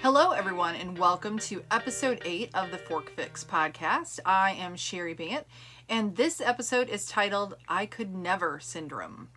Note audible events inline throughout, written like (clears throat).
Hello, everyone, and welcome to episode 8 of the Fork Fix podcast. I am Cheri Bandt, and this episode is titled I Could Never Syndrome.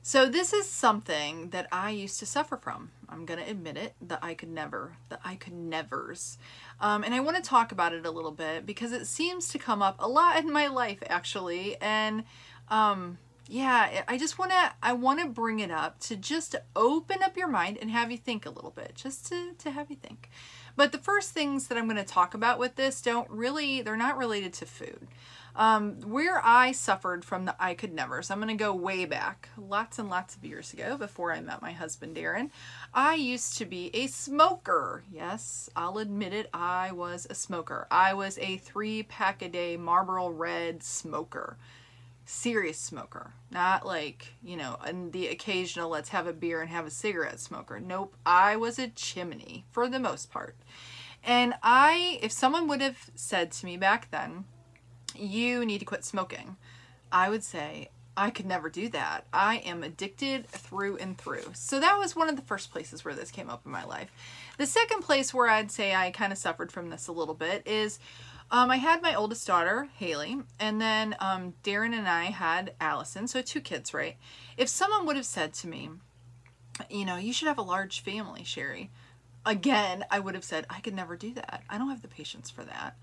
So, this is something that I used to suffer from. I'm going to admit it the I could never, the I could nevers. Um, and I want to talk about it a little bit because it seems to come up a lot in my life, actually. And um, yeah, I just want to I want to bring it up to just open up your mind and have you think a little bit, just to to have you think. But the first things that I'm going to talk about with this don't really they're not related to food. Um, where I suffered from the I could never, so I'm going to go way back, lots and lots of years ago before I met my husband Darren. I used to be a smoker. Yes, I'll admit it, I was a smoker. I was a three pack a day Marlboro Red smoker serious smoker, not like, you know, and the occasional let's have a beer and have a cigarette smoker. Nope, I was a chimney for the most part. And I, if someone would have said to me back then, you need to quit smoking, I would say, I could never do that. I am addicted through and through. So that was one of the first places where this came up in my life. The second place where I'd say I kind of suffered from this a little bit is um, I had my oldest daughter, Haley, and then um, Darren and I had Allison, so two kids, right? If someone would have said to me, you know, you should have a large family, Cheri, again, I would have said, I could never do that. I don't have the patience for that.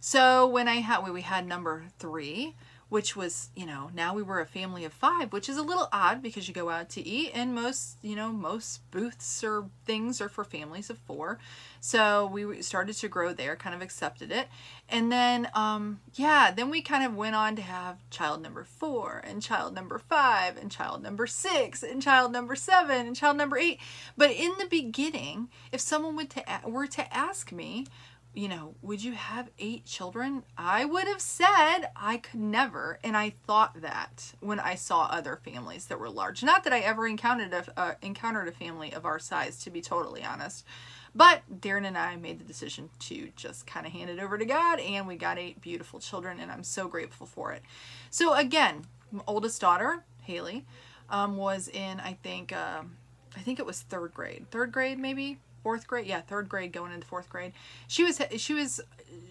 So when I had, when we had number three, which was, you know, now we were a family of five, which is a little odd because you go out to eat and most, you know, most booths or things are for families of four. So we started to grow there, kind of accepted it. And then, um, yeah, then we kind of went on to have child number four and child number five and child number six and child number seven and child number eight. But in the beginning, if someone would to, were to ask me, you know, would you have eight children? I would have said I could never. And I thought that when I saw other families that were large. Not that I ever encountered a, uh, encountered a family of our size, to be totally honest. But Darren and I made the decision to just kind of hand it over to God, and we got eight beautiful children, and I'm so grateful for it. So, again, oldest daughter, Haley, um, was in, I think, uh, I think it was third grade. Third grade, maybe? Fourth grade yeah third grade going into fourth grade. She was she was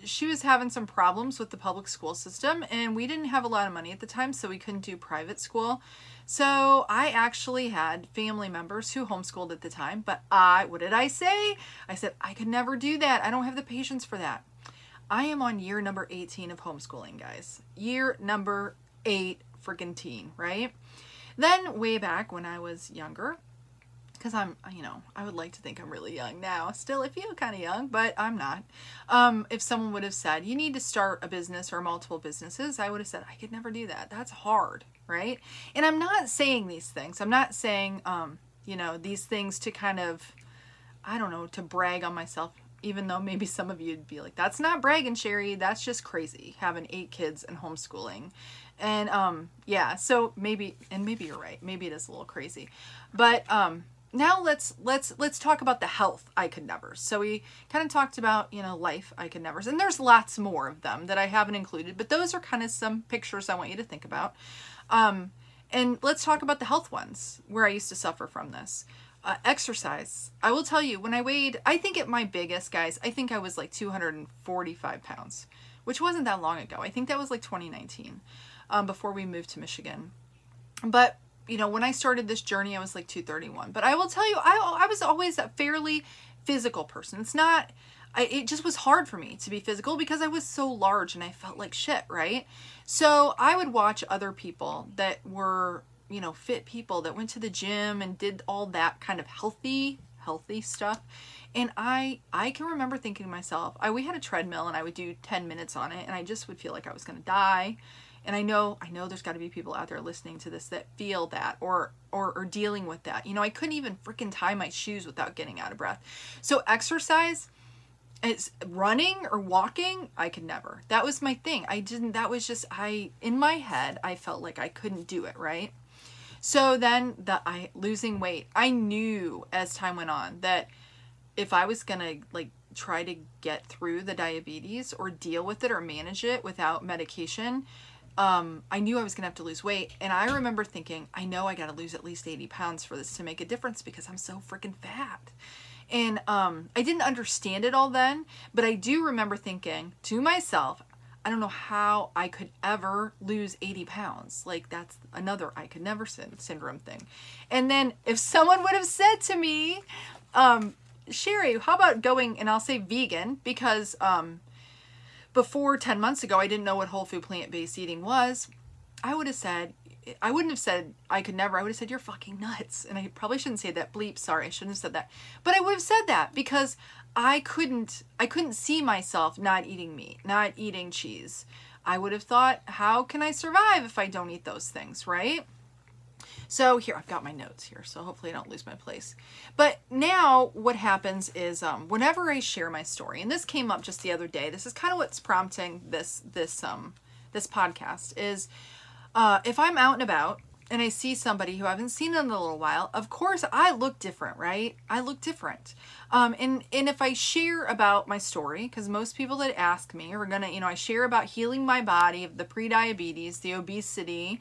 she was having some problems with the public school system and we didn't have a lot of money at the time so we couldn't do private school. So i actually had family members who homeschooled at the time but i what did i say? I said i could never do that. I don't have the patience for that. I am on year number 18 of homeschooling guys. Year number 8 freaking teen right? Then way back when i was younger because I'm, you know, I would like to think I'm really young now. Still, I feel kind of young, but I'm not. Um, if someone would have said, you need to start a business or multiple businesses, I would have said, I could never do that. That's hard, right? And I'm not saying these things. I'm not saying, um, you know, these things to kind of, I don't know, to brag on myself. Even though maybe some of you'd be like, that's not bragging, Cheri. That's just crazy having eight kids and homeschooling. And um, yeah, so maybe, and maybe you're right. Maybe it is a little crazy. But um, now let's let's let's talk about the health I could never. So we kind of talked about, you know, life I could never. And there's lots more of them that I haven't included, but those are kind of some pictures I want you to think about. Um, and let's talk about the health ones where I used to suffer from this. Uh, exercise. I will tell you, when I weighed, I think at my biggest, guys, I think I was like 245 pounds, which wasn't that long ago. I think that was like 2019, um, before we moved to Michigan. But you know, when I started this journey, I was like 231. But I will tell you, I, I was always a fairly physical person. It's not, I, it just was hard for me to be physical because I was so large and I felt like shit, right? So I would watch other people that were, you know, fit people that went to the gym and did all that kind of healthy, healthy stuff. And I I can remember thinking to myself, I we had a treadmill and I would do 10 minutes on it and I just would feel like I was going to die. And i know i know there's got to be people out there listening to this that feel that or or or dealing with that. You know i couldn't even freaking tie my shoes without getting out of breath. So exercise it's running or walking i could never. That was my thing. I didn't that was just i in my head i felt like i couldn't do it right? So then the i losing weight. I knew as time went on that if i was gonna like try to get through the diabetes or deal with it or manage it without medication um, I knew I was gonna have to lose weight, and I remember thinking, I know I gotta lose at least 80 pounds for this to make a difference because I'm so freaking fat. And um, I didn't understand it all then, but I do remember thinking to myself, I don't know how I could ever lose 80 pounds. Like, that's another I could never syndrome thing. And then if someone would have said to me, um, Cheri, how about going, and I'll say vegan because um, before 10 months ago, I didn't know what whole food plant based eating was. I would have said, I wouldn't have said I could never. I would have said you're fucking nuts. And I probably shouldn't say that. Bleep. Sorry, I shouldn't have said that. But I would have said that because I couldn't. I couldn't see myself not eating meat, not eating cheese. I would have thought, how can I survive if I don't eat those things, right? So here, I've got my notes here, so hopefully I don't lose my place. But now what happens is um, whenever I share my story, and this came up just the other day, this is kind of what's prompting this this um this podcast is uh, if I'm out and about and I see somebody who I haven't seen in a little while, of course I look different, right? I look different. Um, and and if I share about my story, because most people that ask me are gonna, you know, I share about healing my body the pre-diabetes, the obesity,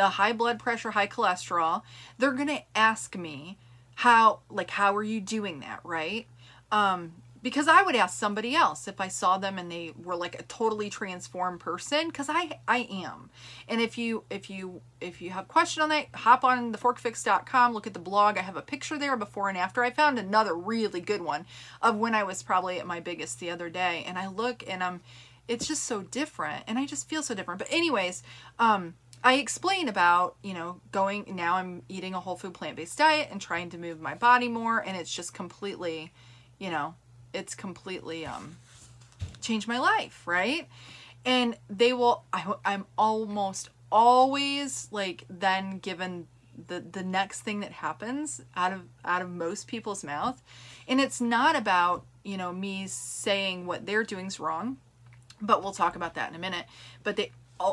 the high blood pressure, high cholesterol, they're gonna ask me how, like, how are you doing that, right? Um, because I would ask somebody else if I saw them and they were like a totally transformed person because I I am. And if you if you if you have question on that, hop on theforkfix.com, look at the blog. I have a picture there before and after. I found another really good one of when I was probably at my biggest the other day and I look and I'm it's just so different and I just feel so different. But anyways, um I explain about, you know, going now I'm eating a whole food plant-based diet and trying to move my body more and it's just completely, you know, it's completely um changed my life, right? And they will I, I'm almost always like then given the the next thing that happens out of out of most people's mouth and it's not about you know me saying what they're doing is wrong but we'll talk about that in a minute but they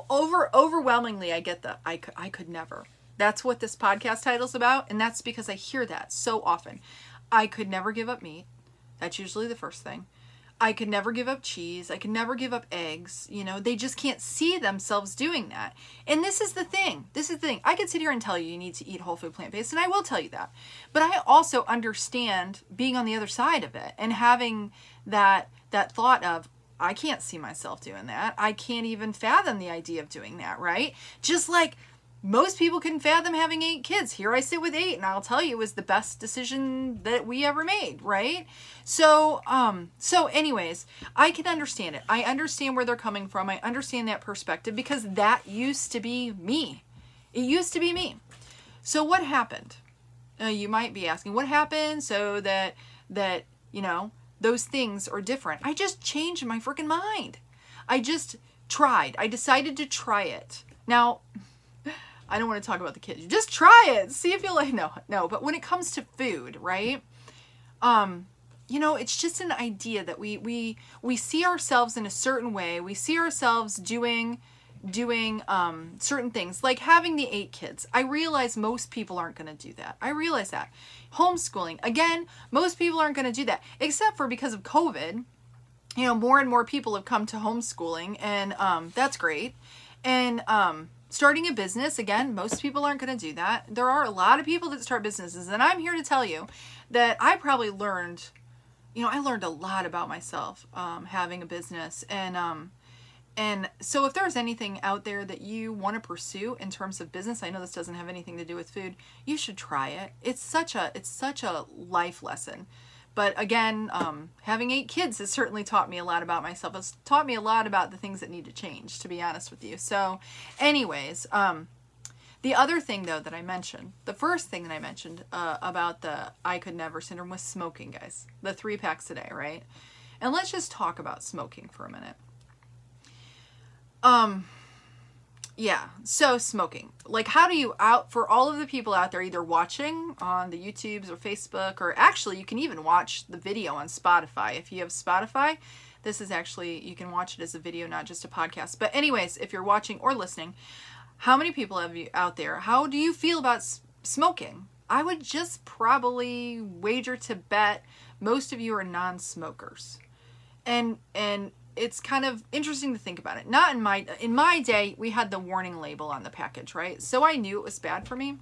over overwhelmingly i get the i could i could never that's what this podcast title's about and that's because i hear that so often i could never give up meat that's usually the first thing. I could never give up cheese. I could never give up eggs. You know, they just can't see themselves doing that. And this is the thing. This is the thing. I could sit here and tell you you need to eat whole food plant based, and I will tell you that. But I also understand being on the other side of it and having that that thought of I can't see myself doing that. I can't even fathom the idea of doing that, right? Just like most people can fathom having eight kids. Here I sit with eight, and I'll tell you, it was the best decision that we ever made, right? So, um, so anyways, I can understand it. I understand where they're coming from. I understand that perspective because that used to be me. It used to be me. So what happened? Uh, you might be asking, what happened so that that you know those things are different? I just changed my freaking mind. I just tried. I decided to try it. Now (laughs) I don't want to talk about the kids. Just try it. See if you like (laughs) no, no, but when it comes to food, right? Um, you know, it's just an idea that we we we see ourselves in a certain way. We see ourselves doing doing um certain things like having the eight kids. I realize most people aren't going to do that. I realize that. Homeschooling. Again, most people aren't going to do that except for because of COVID. You know, more and more people have come to homeschooling and um that's great. And um starting a business again most people aren't going to do that there are a lot of people that start businesses and i'm here to tell you that i probably learned you know i learned a lot about myself um, having a business and um, and so if there's anything out there that you want to pursue in terms of business i know this doesn't have anything to do with food you should try it it's such a it's such a life lesson but again, um, having eight kids has certainly taught me a lot about myself. It's taught me a lot about the things that need to change, to be honest with you. So, anyways, um, the other thing though that I mentioned, the first thing that I mentioned uh, about the I could never syndrome was smoking, guys. The three packs a day, right? And let's just talk about smoking for a minute. Um, yeah. So smoking. Like how do you out for all of the people out there either watching on the YouTubes or Facebook or actually you can even watch the video on Spotify. If you have Spotify, this is actually you can watch it as a video, not just a podcast. But anyways, if you're watching or listening, how many people have you out there? How do you feel about s- smoking? I would just probably wager to bet most of you are non-smokers. And and it's kind of interesting to think about it. Not in my in my day, we had the warning label on the package, right? So I knew it was bad for me.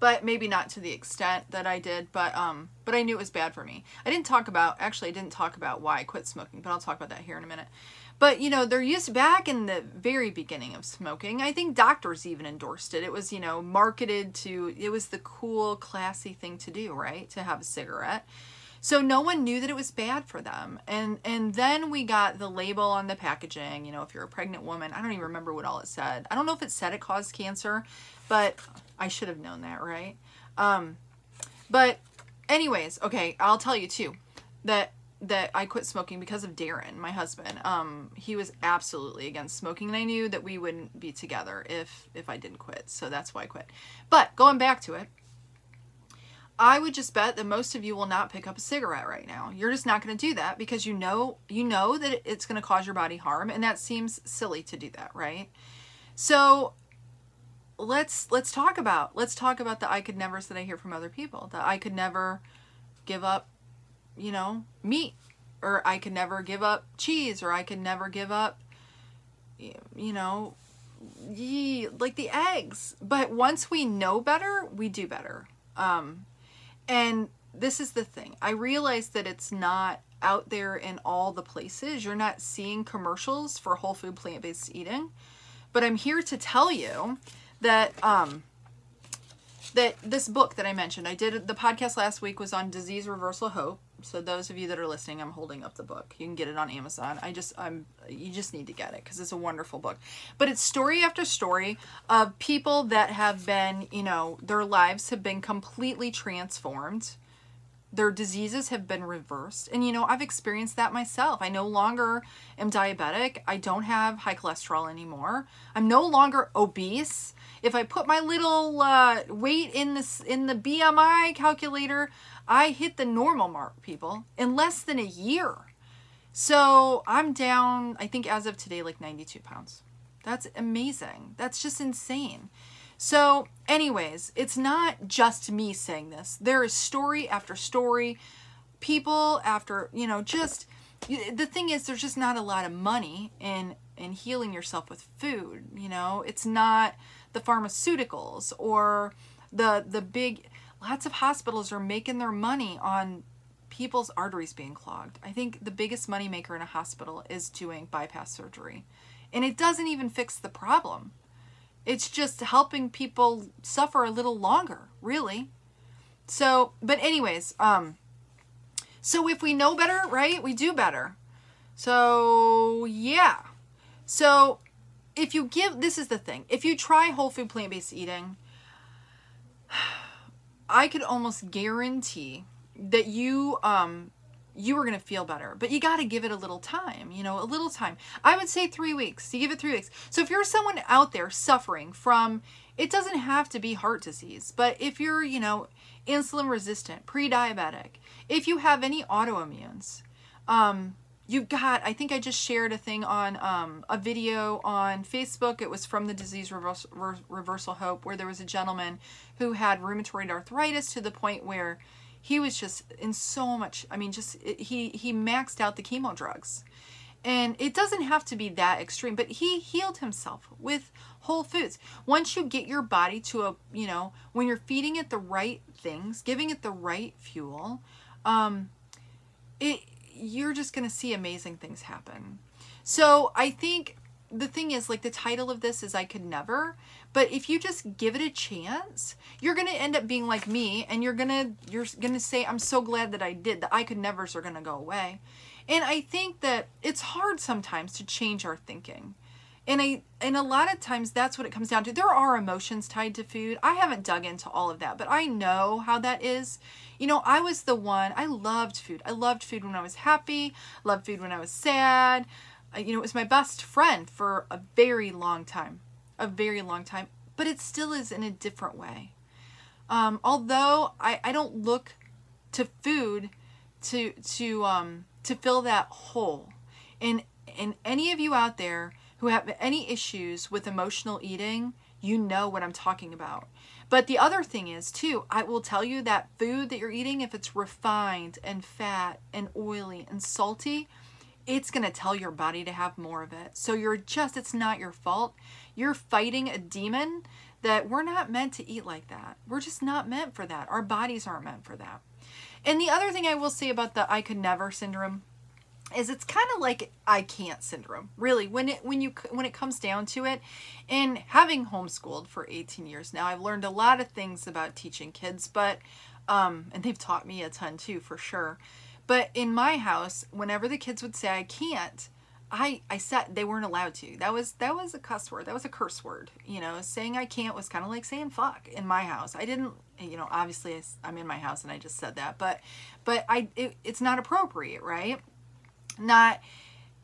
but maybe not to the extent that I did. But um, but I knew it was bad for me. I didn't talk about actually I didn't talk about why I quit smoking, but I'll talk about that here in a minute. But you know, they're used back in the very beginning of smoking, I think doctors even endorsed it. It was, you know, marketed to it was the cool, classy thing to do, right? To have a cigarette. So no one knew that it was bad for them. And and then we got the label on the packaging, you know, if you're a pregnant woman, I don't even remember what all it said. I don't know if it said it caused cancer, but I should have known that, right? Um but anyways, okay, I'll tell you too that that I quit smoking because of Darren, my husband. Um, he was absolutely against smoking, and I knew that we wouldn't be together if if I didn't quit. So that's why I quit. But going back to it, I would just bet that most of you will not pick up a cigarette right now. You're just not going to do that because you know you know that it's going to cause your body harm and that seems silly to do that, right? So let's let's talk about let's talk about the I could nevers that I hear from other people. That I could never give up, you know, meat or I could never give up cheese or I could never give up you know, ye, like the eggs. But once we know better, we do better. Um, and this is the thing. I realize that it's not out there in all the places. You're not seeing commercials for whole food plant based eating. But I'm here to tell you that um, that this book that I mentioned, I did the podcast last week was on disease reversal hope. So those of you that are listening, I'm holding up the book. You can get it on Amazon. I just I'm you just need to get it cuz it's a wonderful book. But it's story after story of people that have been, you know, their lives have been completely transformed. Their diseases have been reversed. And you know, I've experienced that myself. I no longer am diabetic. I don't have high cholesterol anymore. I'm no longer obese. If I put my little uh, weight in this in the BMI calculator, I hit the normal mark, people, in less than a year. So I'm down, I think as of today, like 92 pounds. That's amazing. That's just insane. So, anyways, it's not just me saying this. There is story after story, people after, you know, just the thing is there's just not a lot of money in in healing yourself with food, you know? It's not the pharmaceuticals or the the big lots of hospitals are making their money on people's arteries being clogged. I think the biggest moneymaker in a hospital is doing bypass surgery. And it doesn't even fix the problem. It's just helping people suffer a little longer, really. So, but anyways, um so if we know better, right? We do better. So, yeah. So, if you give this is the thing. If you try whole food plant-based eating, I could almost guarantee that you um you were going to feel better. But you got to give it a little time, you know, a little time. I would say 3 weeks. You give it 3 weeks. So if you're someone out there suffering from it doesn't have to be heart disease, but if you're, you know, insulin resistant, pre-diabetic, if you have any autoimmunes, um you've got i think i just shared a thing on um, a video on facebook. It was from the disease reversal, reversal hope where there was a gentleman who had rheumatoid arthritis to the point where he was just in so much i mean just he he maxed out the chemo drugs. And it doesn't have to be that extreme but he healed himself with whole foods. Once you get your body to a you know when you're feeding it the right things giving it the right fuel um it you're just going to see amazing things happen. So I think the thing is, like, the title of this is I Could Never. But if you just give it a chance, you're going to end up being like me and you're going to you're going to say I'm so glad that I did. The I could nevers are going to go away. And I think that it's hard sometimes to change our thinking. And I and a lot of times that's what it comes down to. There are emotions tied to food. I haven't dug into all of that, but I know how that is. You know, I was the one, I loved food. I loved food when I was happy, loved food when I was sad. Uh, you know, it was my best friend for a very long time. A very long time. But it still is in a different way. Um, although I, I don't look to food to to um to fill that hole. And and any of you out there who have any issues with emotional eating, you know what I'm talking about. But the other thing is, too, I will tell you that food that you're eating, if it's refined and fat and oily and salty, it's going to tell your body to have more of it. So you're just, it's not your fault. You're fighting a demon that we're not meant to eat like that. We're just not meant for that. Our bodies aren't meant for that. And the other thing I will say about the I could never syndrome is it's kind of like I can't syndrome. Really, when it when you when it comes down to it, and having homeschooled for 18 years now, I've learned a lot of things about teaching kids, but um and they've taught me a ton too for sure. But in my house, whenever the kids would say I can't, I I said they weren't allowed to. That was that was a cuss word. That was a curse word. You know, saying I can't was kind of like saying fuck in my house. I didn't, you know, obviously I'm in my house and I just said that, but but I it, it's not appropriate, right? Not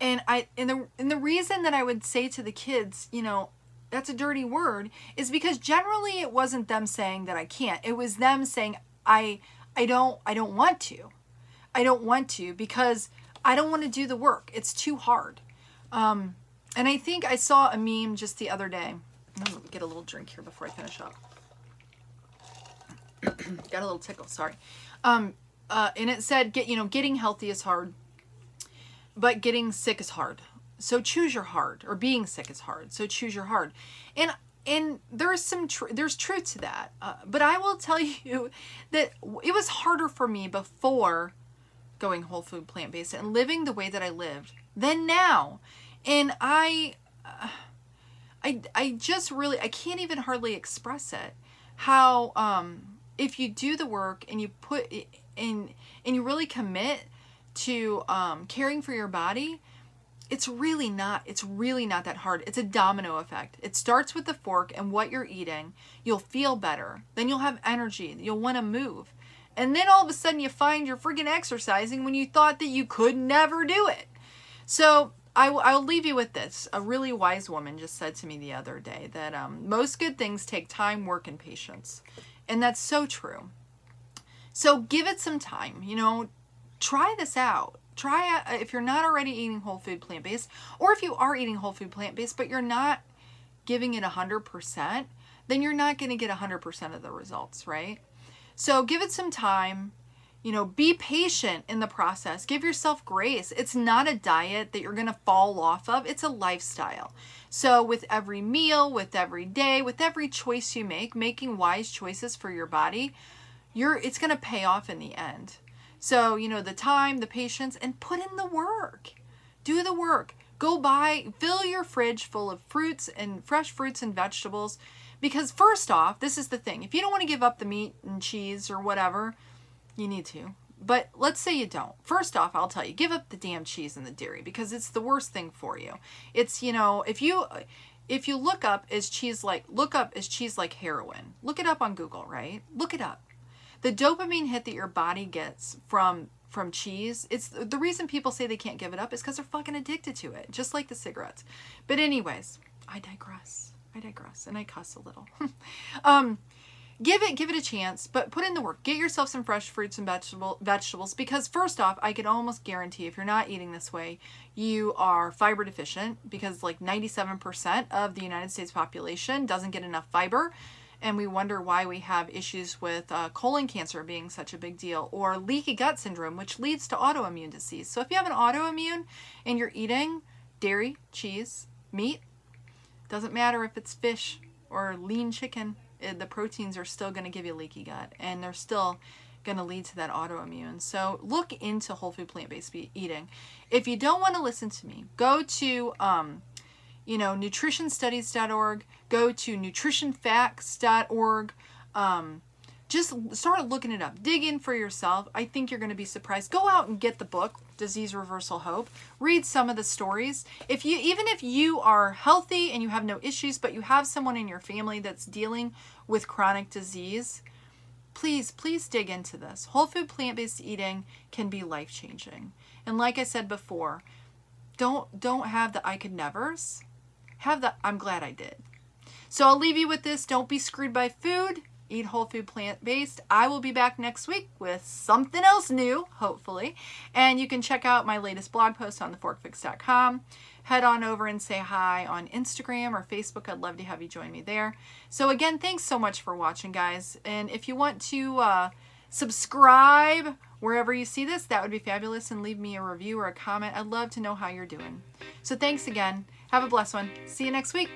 and I and the and the reason that I would say to the kids, you know, that's a dirty word is because generally it wasn't them saying that I can't. It was them saying I I don't I don't want to. I don't want to because I don't want to do the work. It's too hard. Um, and I think I saw a meme just the other day. Get a little drink here before I finish up. (clears throat) Got a little tickle, sorry. Um, uh, and it said, "Get you know, getting healthy is hard, but getting sick is hard. So choose your hard, or being sick is hard. So choose your hard." And and there's some tr- there's truth to that. Uh, but I will tell (laughs) you that it was harder for me before going whole food plant based and living the way that I lived than now. And I uh, I I just really I can't even hardly express it how um if you do the work and you put in and you really commit to um caring for your body, it's really not it's really not that hard it's a domino effect it starts with the fork and what you're eating you'll feel better then you'll have energy you'll want to move and then all of a sudden you find you're freaking exercising when you thought that you could never do it. So I, will leave you with this. A really wise woman just said to me the other day that um, most good things take time, work, and patience. And that's so true. So give it some time. You know, try this out. Try uh, if you're not already eating whole food plant based, or if you are eating whole food plant based, but you're not giving it 100%, then you're not going to get 100% of the results, right? So give it some time. You know, be patient in the process. Give yourself grace. It's not a diet that you're going to fall off of, it's a lifestyle. So, with every meal, with every day, with every choice you make, making wise choices for your body, you're it's going to pay off in the end. So, you know, the time, the patience, and put in the work. Do the work. Go buy, fill your fridge full of fruits and fresh fruits and vegetables because, first off, this is the thing if you don't want to give up the meat and cheese or whatever, you need to. But let's say you don't. First off, I'll tell you, give up the damn cheese and the dairy because it's the worst thing for you. It's, you know, if you if you look up is cheese like look up is cheese like heroin. Look it up on Google, right? Look it up. The dopamine hit that your body gets from from cheese, it's the reason people say they can't give it up is cuz they're fucking addicted to it, just like the cigarettes. But anyways, I digress. I digress and I cuss a little. (laughs) um, give it give it a chance, but put in the work. Get yourself some fresh fruits and vegetable vegetables because first off, I can almost guarantee if you're not eating this way, you are fiber deficient because like 97% of the United States population doesn't get enough fiber. And we wonder why we have issues with uh, colon cancer being such a big deal, or leaky gut syndrome, which leads to autoimmune disease. So, if you have an autoimmune and you're eating dairy, cheese, meat, doesn't matter if it's fish or lean chicken, it, the proteins are still going to give you leaky gut and they're still going to lead to that autoimmune. So look into whole food plant based eating. If you don't want to listen to me, go to um, you know nutritionstudies.org, go to nutritionfacts.org. Um, just start looking it up. Dig in for yourself. I think you're going to be surprised. Go out and get the book, Disease Reversal Hope. Read some of the stories. If you even if you are healthy and you have no issues, but you have someone in your family that's dealing with chronic disease, please please dig into this. Whole food plant-based eating can be life-changing. And like I said before, don't don't have the I could nevers. Have the I'm glad I did. So I'll leave you with this. Don't be screwed by food eat whole food plant based. I will be back next week with something else new, hopefully. And you can check out my latest blog post on theforkfix.com. Head on over and say hi on Instagram or Facebook. I'd love to have you join me there. So, again, thanks so much for watching, guys. And if you want to uh, subscribe wherever you see this, that would be fabulous. And leave me a review or a comment. I'd love to know how you're doing. So, thanks again. Have a blessed one. See you next week.